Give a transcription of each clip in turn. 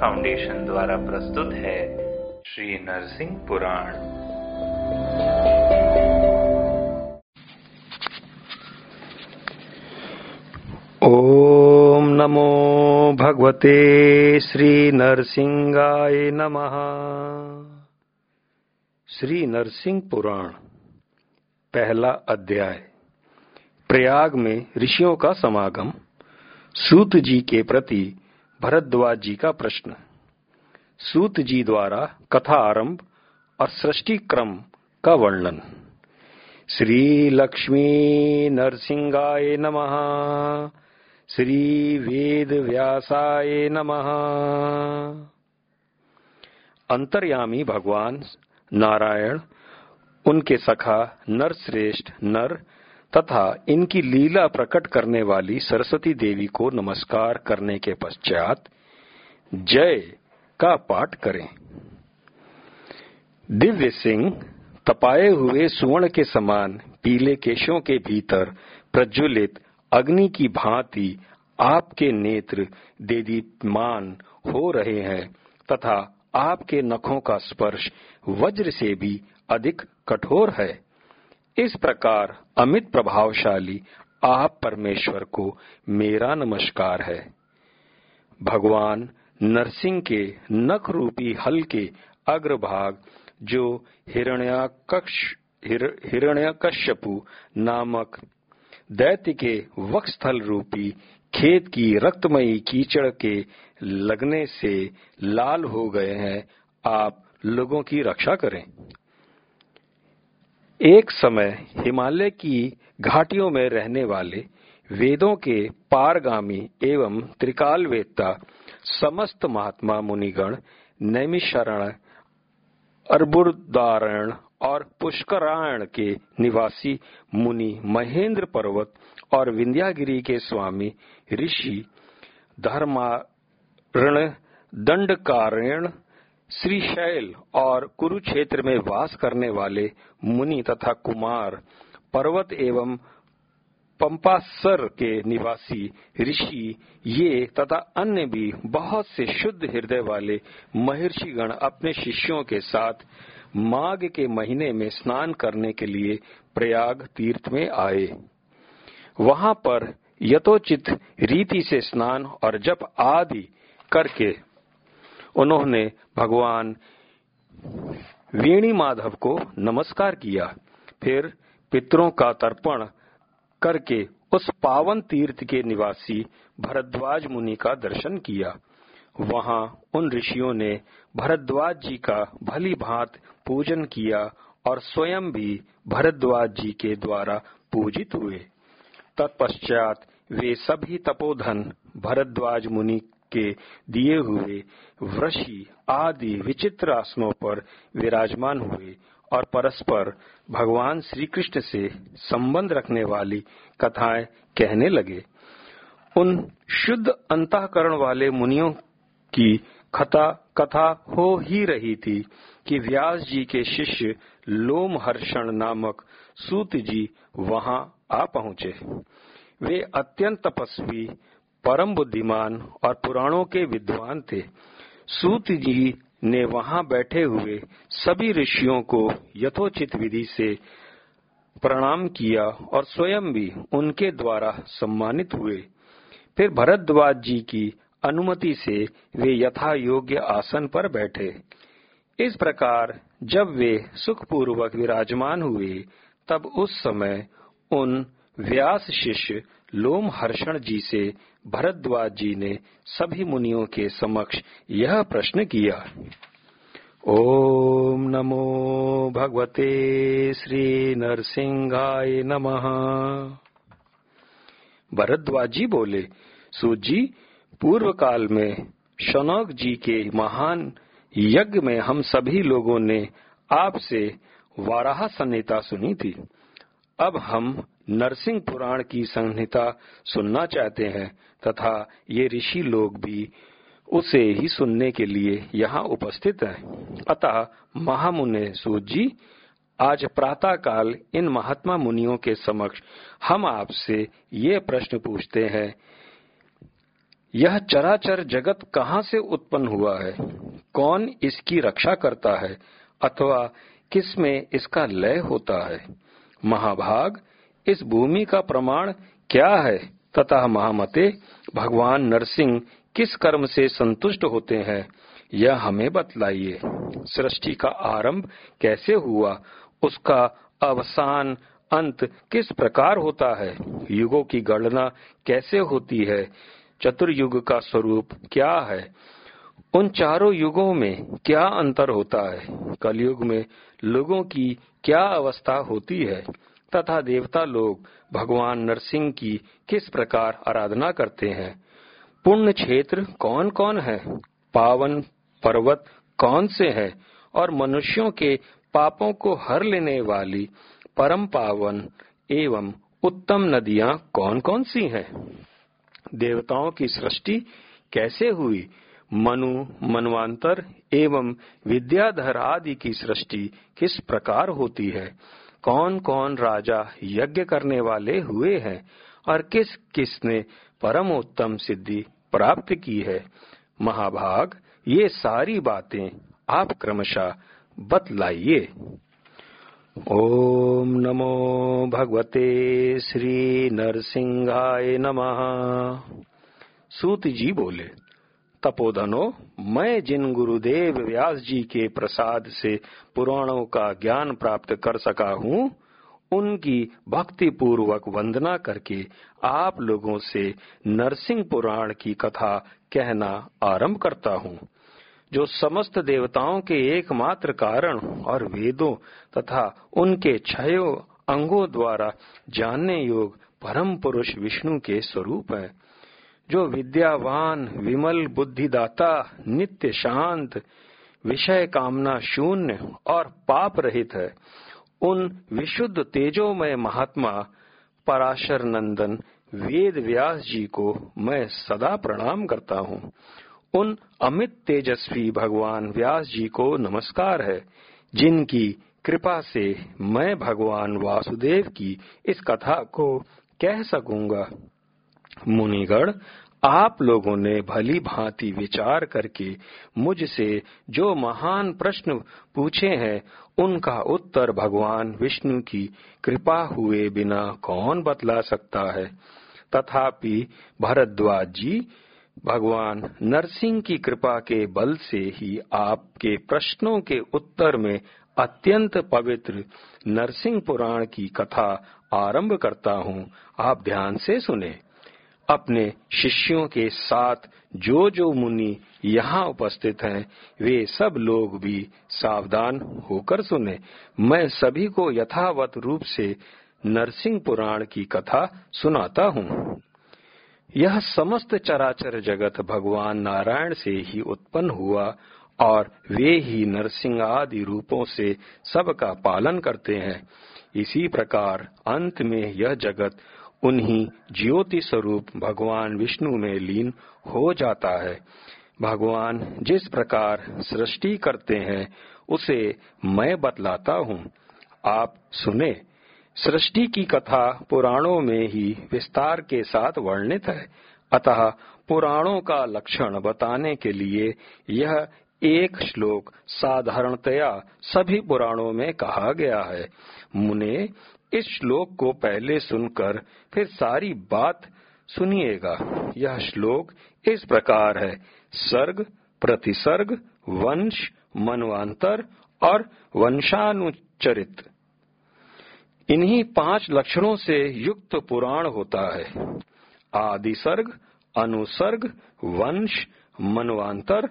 Foundation द्वारा प्रस्तुत है श्री नरसिंह पुराण। ओम नमो भगवते श्री नरसिंहाय नमः। श्री नरसिंह पुराण, पहला अध्याय। प्रयाग में ऋषियों का समागम, सूत जी के प्रति भरद्वाज जी का प्रश्न। सूत जी द्वारा कथा आरंभ और सृष्टि क्रम का वर्णन। श्री लक्ष्मी नरसिंहाय नमः। श्री वेद व्यासाय नमः। अंतर्यामी भगवान नारायण, उनके सखा नरश्रेष्ठ नर तथा इनकी लीला प्रकट करने वाली सरस्वती देवी को नमस्कार करने के पश्चात जय का पाठ करें। दिव्य सिंह तपाए हुए सुवर्ण के समान पीले केशों के भीतर प्रज्वलित अग्नि की भांति आपके नेत्र देदीप्यमान हो रहे हैं तथा आपके नखों का स्पर्श वज्र से भी अधिक कठोर है। इस प्रकार अमित प्रभावशाली आप परमेश्वर को मेरा नमस्कार है। भगवान नरसिंह के नख रूपी हल के अग्रभाग जो हिरण्याकक्ष हिर, हिरण्यकश्यपु नामक दैत्य के वक्षस्थल रूपी खेत की रक्तमयी कीचड़ के लगने से लाल हो गए हैं आप लोगों की रक्षा करें। एक समय हिमालय की घाटियों में रहने वाले वेदों के पारगामी एवं त्रिकाल वेदता समस्त महात्मा मुनिगण नैमिशरण अर्बुदारण और पुष्करायण के निवासी मुनि महेंद्र पर्वत और विंध्यागिरी के स्वामी ऋषि धर्मारण दंडकारण श्रीशैल और कुरुक्षेत्र में वास करने वाले मुनि तथा कुमार पर्वत एवं पंपासर के निवासी ऋषि, ये तथा अन्य भी बहुत से शुद्ध हृदय वाले महर्षिगण अपने शिष्यों के साथ माघ के महीने में स्नान करने के लिए प्रयाग तीर्थ में आए। वहाँ पर यथोचित रीति से स्नान और जप आदि करके उन्होंने भगवान वीणी माधव को नमस्कार किया। फिर पितरों का तर्पण करके उस पावन तीर्थ के निवासी भरद्वाज मुनि का दर्शन किया। वहाँ उन ऋषियों ने भरद्वाज जी का भली भांत पूजन किया और स्वयं भी भरद्वाज जी के द्वारा पूजित हुए। तत्पश्चात वे सभी तपोधन भरद्वाज मुनि के दिए हुए वृषि आदि विचित्र आसनों पर विराजमान हुए और परस्पर भगवान श्री कृष्ण से संबंध रखने वाली कथाएँ कहने लगे। उन शुद्ध अंतकरण वाले मुनियों की कथा कथा हो ही रही थी कि व्यास जी के शिष्य लोमहर्षण नामक सूत जी वहाँ आ पहुँचे। वे अत्यंत तपस्वी परम बुद्धिमान और पुराणों के विद्वान थे। सूत जी ने वहाँ बैठे हुए सभी ऋषियों को यथोचित विधि से प्रणाम किया और स्वयं भी उनके द्वारा सम्मानित हुए। फिर भरद्वाज जी की अनुमति से वे यथा योग्य आसन पर बैठे। इस प्रकार जब वे सुखपूर्वक विराजमान हुए, तब उस समय उन व्यास शिष्य लोम हर्षण जी से भरद्वाज जी ने सभी मुनियों के समक्ष यह प्रश्न किया। ओम नमो भगवते श्री नरसिंहाय नमः। भरद्वाज जी बोले, सूजी पूर्व काल में शनौक जी के महान यज्ञ में हम सभी लोगों ने आपसे वाराह संहिता सुनी थी। अब हम नरसिंह पुराण की संहिता सुनना चाहते हैं, तथा ये ऋषि लोग भी उसे ही सुनने के लिए यहाँ उपस्थित हैं। अतः महामुने सूत जी आज प्रातः काल इन महात्मा मुनियों के समक्ष हम आपसे ये प्रश्न पूछते हैं, यह चराचर जगत कहाँ से उत्पन्न हुआ है? कौन इसकी रक्षा करता है, अथवा किसमें इसका लय होता है? महाभाग इस भूमि का प्रमाण क्या है? तथा महामते, भगवान नरसिंह किस कर्म से संतुष्ट होते हैं? यह हमें बतलाइए। सृष्टि का आरंभ कैसे हुआ? उसका अवसान अंत किस प्रकार होता है? युगों की गणना कैसे होती है? चतुर्युग का स्वरूप क्या है? उन चारों युगों में क्या अंतर होता है? कलयुग में लोगों की क्या अवस्था होती है? तथा देवता लोग भगवान नरसिंह की किस प्रकार आराधना करते हैं? पुण्य क्षेत्र कौन कौन है? पावन पर्वत कौन से हैं? और मनुष्यों के पापों को हर लेने वाली परम पावन एवं उत्तम नदियाँ कौन कौन सी हैं? देवताओं की सृष्टि कैसे हुई? मनु, मनवांतर एवं विद्याधर आदि की सृष्टि किस प्रकार होती है? कौन कौन राजा यज्ञ करने वाले हुए हैं और किस किस ने परम उत्तम सिद्धि प्राप्त की है? महाभाग, ये सारी बातें आप क्रमशः बतलाइए। ओम नमो भगवते श्री नरसिंहाय नमः। सूत जी बोले तपोधनो, मैं जिन गुरुदेव व्यास जी के प्रसाद से पुराणों का ज्ञान प्राप्त कर सका हूँ, उनकी भक्ति पूर्वक वंदना करके आप लोगों से नरसिंह पुराण की कथा कहना आरंभ करता हूँ। जो समस्त देवताओं के एकमात्र कारण और वेदों तथा उनके छयो अंगों द्वारा जानने योग परम पुरुष विष्णु के स्वरूप है। जो विद्यावान, विमल बुद्धिदाता, नित्य शांत, विषय कामना शून्य और पाप रहित है, उन विशुद्ध तेजोमय महात्मा पराशर नंदन वेद व्यास जी को मैं सदा प्रणाम करता हूँ। उन अमित तेजस्वी भगवान व्यास जी को नमस्कार है, जिनकी कृपा से मैं भगवान वासुदेव की इस कथा को कह सकूँगा। मुनिगण, आप लोगों ने भली भांति विचार करके मुझसे जो महान प्रश्न पूछे हैं, उनका उत्तर भगवान विष्णु की कृपा हुए बिना कौन बतला सकता है? तथापि भरद्वाज जी भगवान नरसिंह की कृपा के बल से ही आपके प्रश्नों के उत्तर में अत्यंत पवित्र नरसिंह पुराण की कथा आरंभ करता हूँ। आप ध्यान से सुने। अपने शिष्यों के साथ जो जो मुनि यहाँ उपस्थित हैं, वे सब लोग भी सावधान होकर सुने। मैं सभी को यथावत रूप से नरसिंह पुराण की कथा सुनाता हूँ। यह समस्त चराचर जगत भगवान नारायण से ही उत्पन्न हुआ और वे ही नरसिंह आदि रूपों से सबका पालन करते हैं। इसी प्रकार अंत में यह जगत उन्हीं ज्योति स्वरूप भगवान विष्णु में लीन हो जाता है। भगवान जिस प्रकार सृष्टि करते हैं, उसे मैं बतलाता हूँ। आप सुने, सृष्टि की कथा पुराणों में ही विस्तार के साथ वर्णित है। अतः पुराणों का लक्षण बताने के लिए यह एक श्लोक साधारणतया सभी पुराणों में कहा गया है। मुने इस श्लोक को पहले सुनकर फिर सारी बात सुनिएगा। यह श्लोक इस प्रकार है। सर्ग, प्रतिसर्ग, वंश, मनवांतर और वंशानुचरित। इन्हीं पाँच लक्षणों से युक्त पुराण होता है। आदि सर्ग अनुसर्ग, वंश, मनवांतर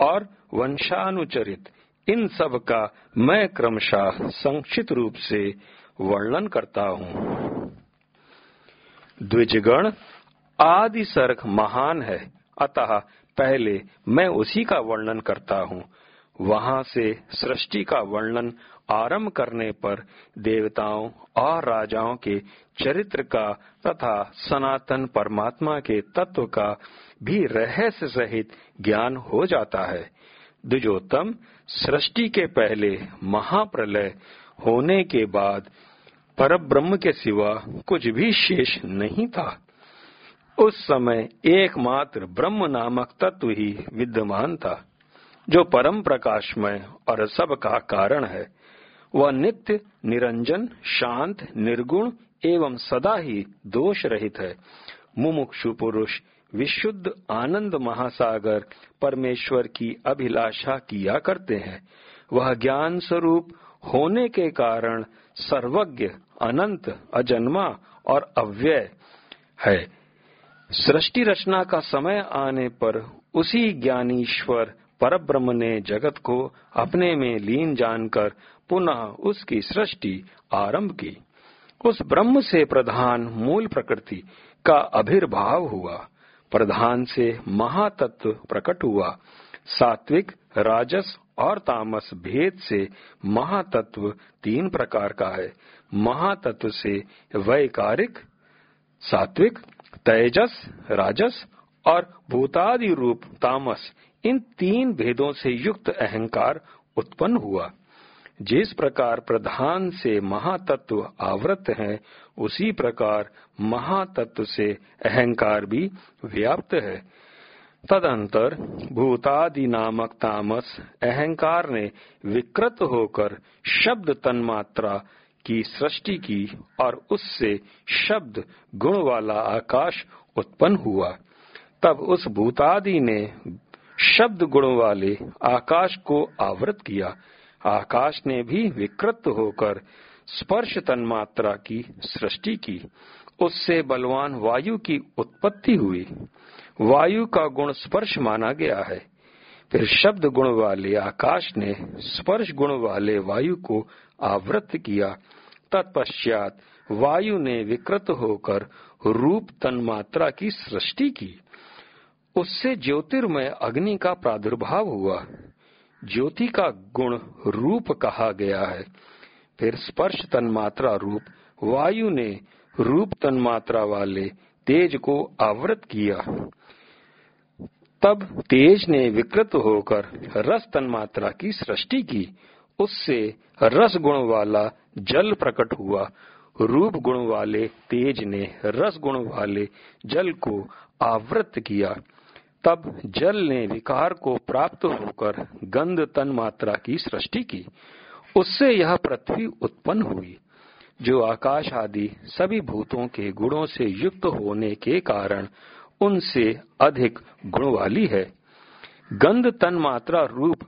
और वंशानुचरित। इन सब का मैं क्रमशः संक्षिप्त रूप से वर्णन करता हूँ। द्विजगण, आदि सर्ग महान है। अतः पहले मैं उसी का वर्णन करता हूँ। वहाँ से सृष्टि का वर्णन आरंभ करने पर देवताओं और राजाओं के चरित्र का तथा सनातन परमात्मा के तत्व का भी रहस्य सहित ज्ञान हो जाता है। द्विजोत्तम, सृष्टि के पहले महाप्रलय होने के बाद पर ब्रह्म के सिवा कुछ भी शेष नहीं था। उस समय एकमात्र ब्रह्म नामक तत्व ही विद्यमान था, जो परम प्रकाशमय और सब का कारण है। वह नित्य, निरंजन, शांत, निर्गुण एवं सदा ही दोष रहित है। मुमुक्षु पुरुष विशुद्ध आनंद महासागर परमेश्वर की अभिलाषा किया करते हैं। वह ज्ञान स्वरूप होने के कारण सर्वज्ञ, अनंत, अजन्मा और अव्यय है। सृष्टि रचना का समय आने पर उसी ज्ञानीश्वर परब्रह्म ने जगत को अपने में लीन जानकर पुनः उसकी सृष्टि आरंभ की। उस ब्रह्म से प्रधान मूल प्रकृति का अभिर्भाव हुआ। प्रधान से महातत्व प्रकट हुआ। सात्विक, राजस और तामस भेद से महातत्व तीन प्रकार का है। महातत्व से वैकारिक, सात्विक, तेजस, राजस और भूतादि रूप तामस, इन तीन भेदों से युक्त अहंकार उत्पन्न हुआ। जिस प्रकार प्रधान से महातत्व आवृत है, उसी प्रकार महातत्व से अहंकार भी व्याप्त है। तदंतर भूतादि नामक तामस अहंकार ने विकृत होकर शब्द तन्मात्रा की सृष्टि की और उससे शब्द गुण वाला आकाश उत्पन्न हुआ। तब उस भूतादि ने शब्द गुण वाले आकाश को आवृत किया। आकाश ने भी विकृत होकर स्पर्श तन्मात्रा की सृष्टि की। उससे बलवान वायु की उत्पत्ति हुई। वायु का गुण स्पर्श माना गया है। फिर शब्द गुण वाले आकाश ने स्पर्श गुण वाले वायु को आवृत किया। तत्पश्चात वायु ने विकृत होकर रूप तन्मात्रा की सृष्टि की। उससे ज्योतिर्मय अग्नि का प्रादुर्भाव हुआ। ज्योति का गुण रूप कहा गया है। फिर स्पर्श तन्मात्रा रूप, वायु ने रूप तन्मात्रा वाले तेज को आवृत किया। तब तेज ने विकृत होकर रस तन्मात्रा की सृष्टि की। उससे रस गुण वाला जल प्रकट हुआ। रूप गुण वाले तेज ने रस गुण वाले जल को आवृत किया। तब जल ने विकार को प्राप्त होकर गंध तन मात्रा की सृष्टि की। उससे यह पृथ्वी उत्पन्न हुई, जो आकाश आदि सभी भूतों के गुणों से युक्त होने के कारण उनसे अधिक गुण वाली है। गंध तन मात्रा रूप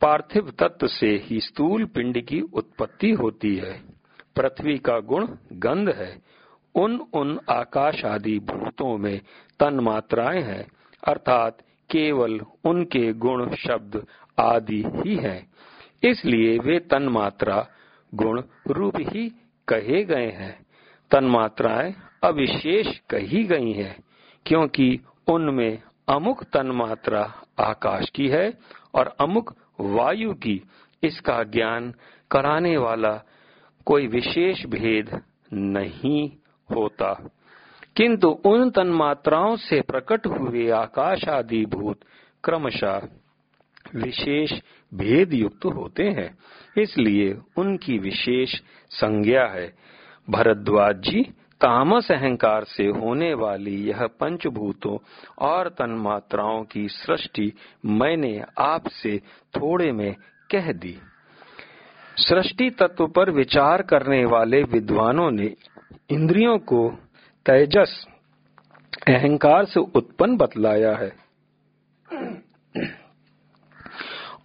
पार्थिव तत्व से ही स्थूल पिंड की उत्पत्ति होती है। पृथ्वी का गुण गंध है। उन उन आकाश आदि भूतों में तन मात्राएँ हैं। अर्थात केवल उनके गुण शब्द आदि ही हैं। इसलिए वे तन्मात्रा गुण रूप ही कहे गए हैं। तन्मात्राएँ अविशेष कही गई हैं, क्योंकि उनमें अमुक तन्मात्रा आकाश की है और अमुक वायु की। इसका ज्ञान कराने वाला कोई विशेष भेद नहीं होता। किंतु उन तन्मात्राओं से प्रकट हुए आकाश आदि भूत क्रमशः विशेष भेद युक्त होते हैं। इसलिए उनकी विशेष संज्ञा है। भरद्वाज जी, तामस अहंकार से होने वाली यह पंचभूतों और तन्मात्राओं की सृष्टि मैंने आपसे थोड़े में कह दी। सृष्टि तत्व पर विचार करने वाले विद्वानों ने इंद्रियों को तेजस, अहंकार से उत्पन्न बतलाया है।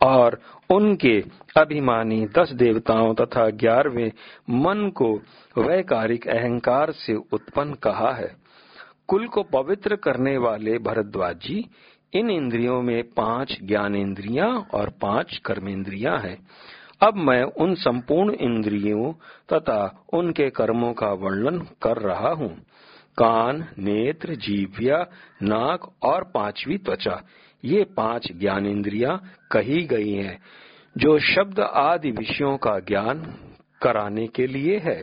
और उनके अभिमानी दस देवताओं तथा ग्यारहवें मन को वैकारिक अहंकार से उत्पन्न कहा है। कुल को पवित्र करने वाले भरद्वाजी, इन इंद्रियों में पाँच ज्ञान ज्ञानेन्द्रियाँ और पाँच कर्मेंद्रियाँ हैं। अब मैं उन संपूर्ण इंद्रियों तथा उनके कर्मों का वर्णन कर रहा हूँ। कान, नेत्र जीव्या नाक और पांचवी त्वचा। ये पाँच ज्ञान इंद्रिया कही गई हैं, जो शब्द आदि विषयों का ज्ञान कराने के लिए है,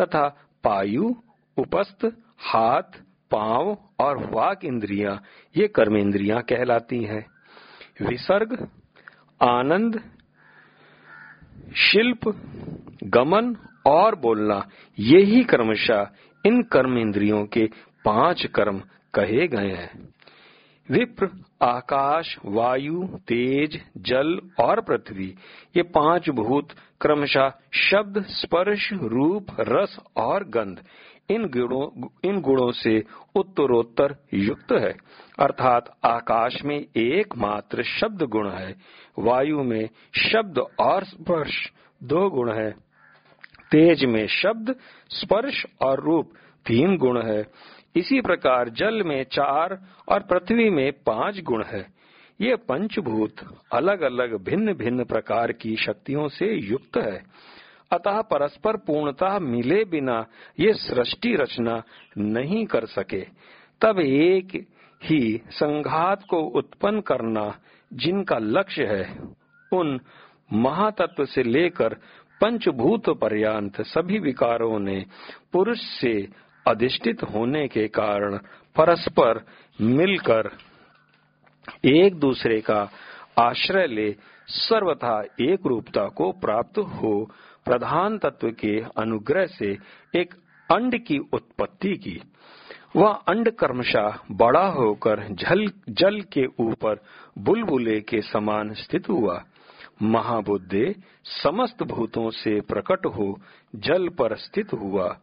तथा पायु, उपस्थ, हाथ, पाँव और वाक इंद्रिया, ये कर्मेंद्रियाँ कहलाती हैं। विसर्ग, आनंद शिल्प, गमन और बोलना, यही क्रमशः इन कर्म इंद्रियों के पाँच कर्म कहे गए हैं। विप्र, आकाश, वायु, तेज, जल और पृथ्वी, ये पाँच भूत क्रमशः शब्द, स्पर्श, रूप, रस और गंध इन गुणों इन गुणों से उत्तरोत्तर युक्त है। अर्थात आकाश में एकमात्र शब्द गुण है। वायु में शब्द और स्पर्श दो गुण है। तेज में शब्द, स्पर्श और रूप तीन गुण है। इसी प्रकार जल में चार और पृथ्वी में पाँच गुण है। ये पंचभूत अलग अलग भिन्न भिन्न प्रकार की शक्तियों से युक्त है। अतः परस्पर पूर्णता मिले बिना ये सृष्टि रचना नहीं कर सके। तब एक ही संघात को उत्पन्न करना जिनका लक्ष्य है, उन महातत्व से लेकर पंचभूत पर्यांत सभी विकारों ने पुरुष से अधिष्ठित होने के कारण परस्पर मिलकर एक दूसरे का आश्रय ले सर्वथा एक रूपता को प्राप्त हो प्रधान तत्व के अनुग्रह से एक अंड की उत्पत्ति की। वह अंड कर्मशा बड़ा होकर जल जल के ऊपर बुलबुले के समान स्थित हुआ। महाबुद्धे समस्त भूतों से प्रकट हो जल पर स्थित हुआ।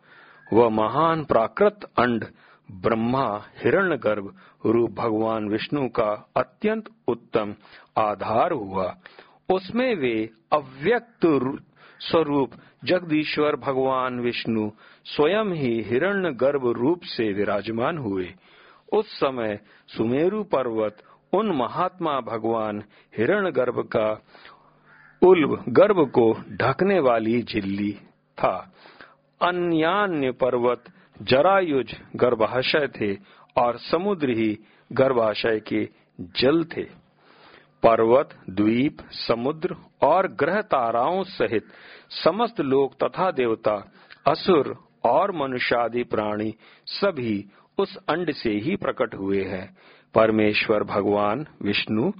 वह महान प्राकृत अंड ब्रह्मा हिरण गर्भ रूप भगवान विष्णु का अत्यंत उत्तम आधार हुआ। उसमें वे अव्यक्त स्वरूप, जगदीश्वर भगवान विष्णु, स्वयं ही हिरण्य गर्भ रूप से विराजमान हुए। उस समय सुमेरु पर्वत, उन महात्मा भगवान हिरण्य गर्भ का उल्ब गर्भ को ढकने वाली झिल्ली था। अन्यान्य पर्वत जरायुज गर्भाशय थे और समुद्र ही गर्भाशय के जल थे। पर्वत, द्वीप, समुद्र और ग्रह ताराओं सहित समस्त लोग तथा देवता, असुर और मनुष्यादि प्राणी सभी उस अंड से ही प्रकट हुए हैं। परमेश्वर भगवान, विष्णु,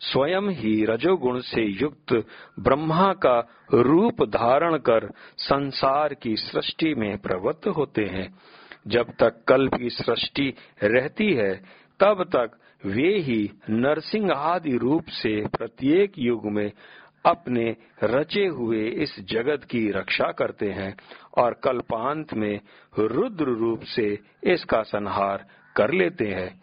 स्वयं ही रजोगुण से युक्त ब्रह्मा का रूप धारण कर संसार की सृष्टि में प्रवृत्त होते हैं। जब तक कल्प की सृष्टि रहती है, तब तक वे ही नरसिंह आदि रूप से प्रत्येक युग में अपने रचे हुए इस जगत की रक्षा करते हैं और कल्पांत में रुद्र रूप से इसका संहार कर लेते हैं।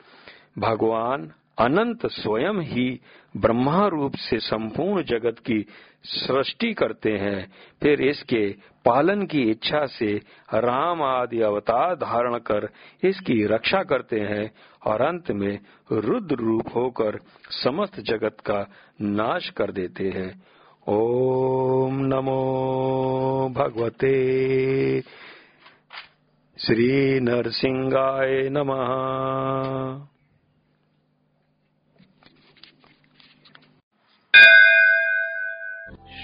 भगवान अनंत स्वयं ही ब्रह्मा रूप से संपूर्ण जगत की सृष्टि करते हैं। फिर इसके पालन की इच्छा से राम आदि अवतार धारण कर इसकी रक्षा करते हैं और अंत में रुद्र रूप होकर समस्त जगत का नाश कर देते हैं। ओम नमो भगवते। श्री नरसिंहाय नमः।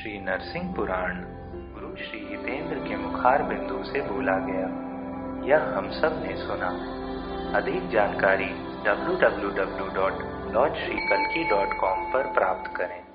श्री नरसिंह पुराण, गुरु श्री हितेंद्र के मुखार बिंदु से बोला गया। यह हम सबने सुना। अधिक जानकारी W W W dot laws Shri कलकी डॉट कॉम पर प्राप्त करें।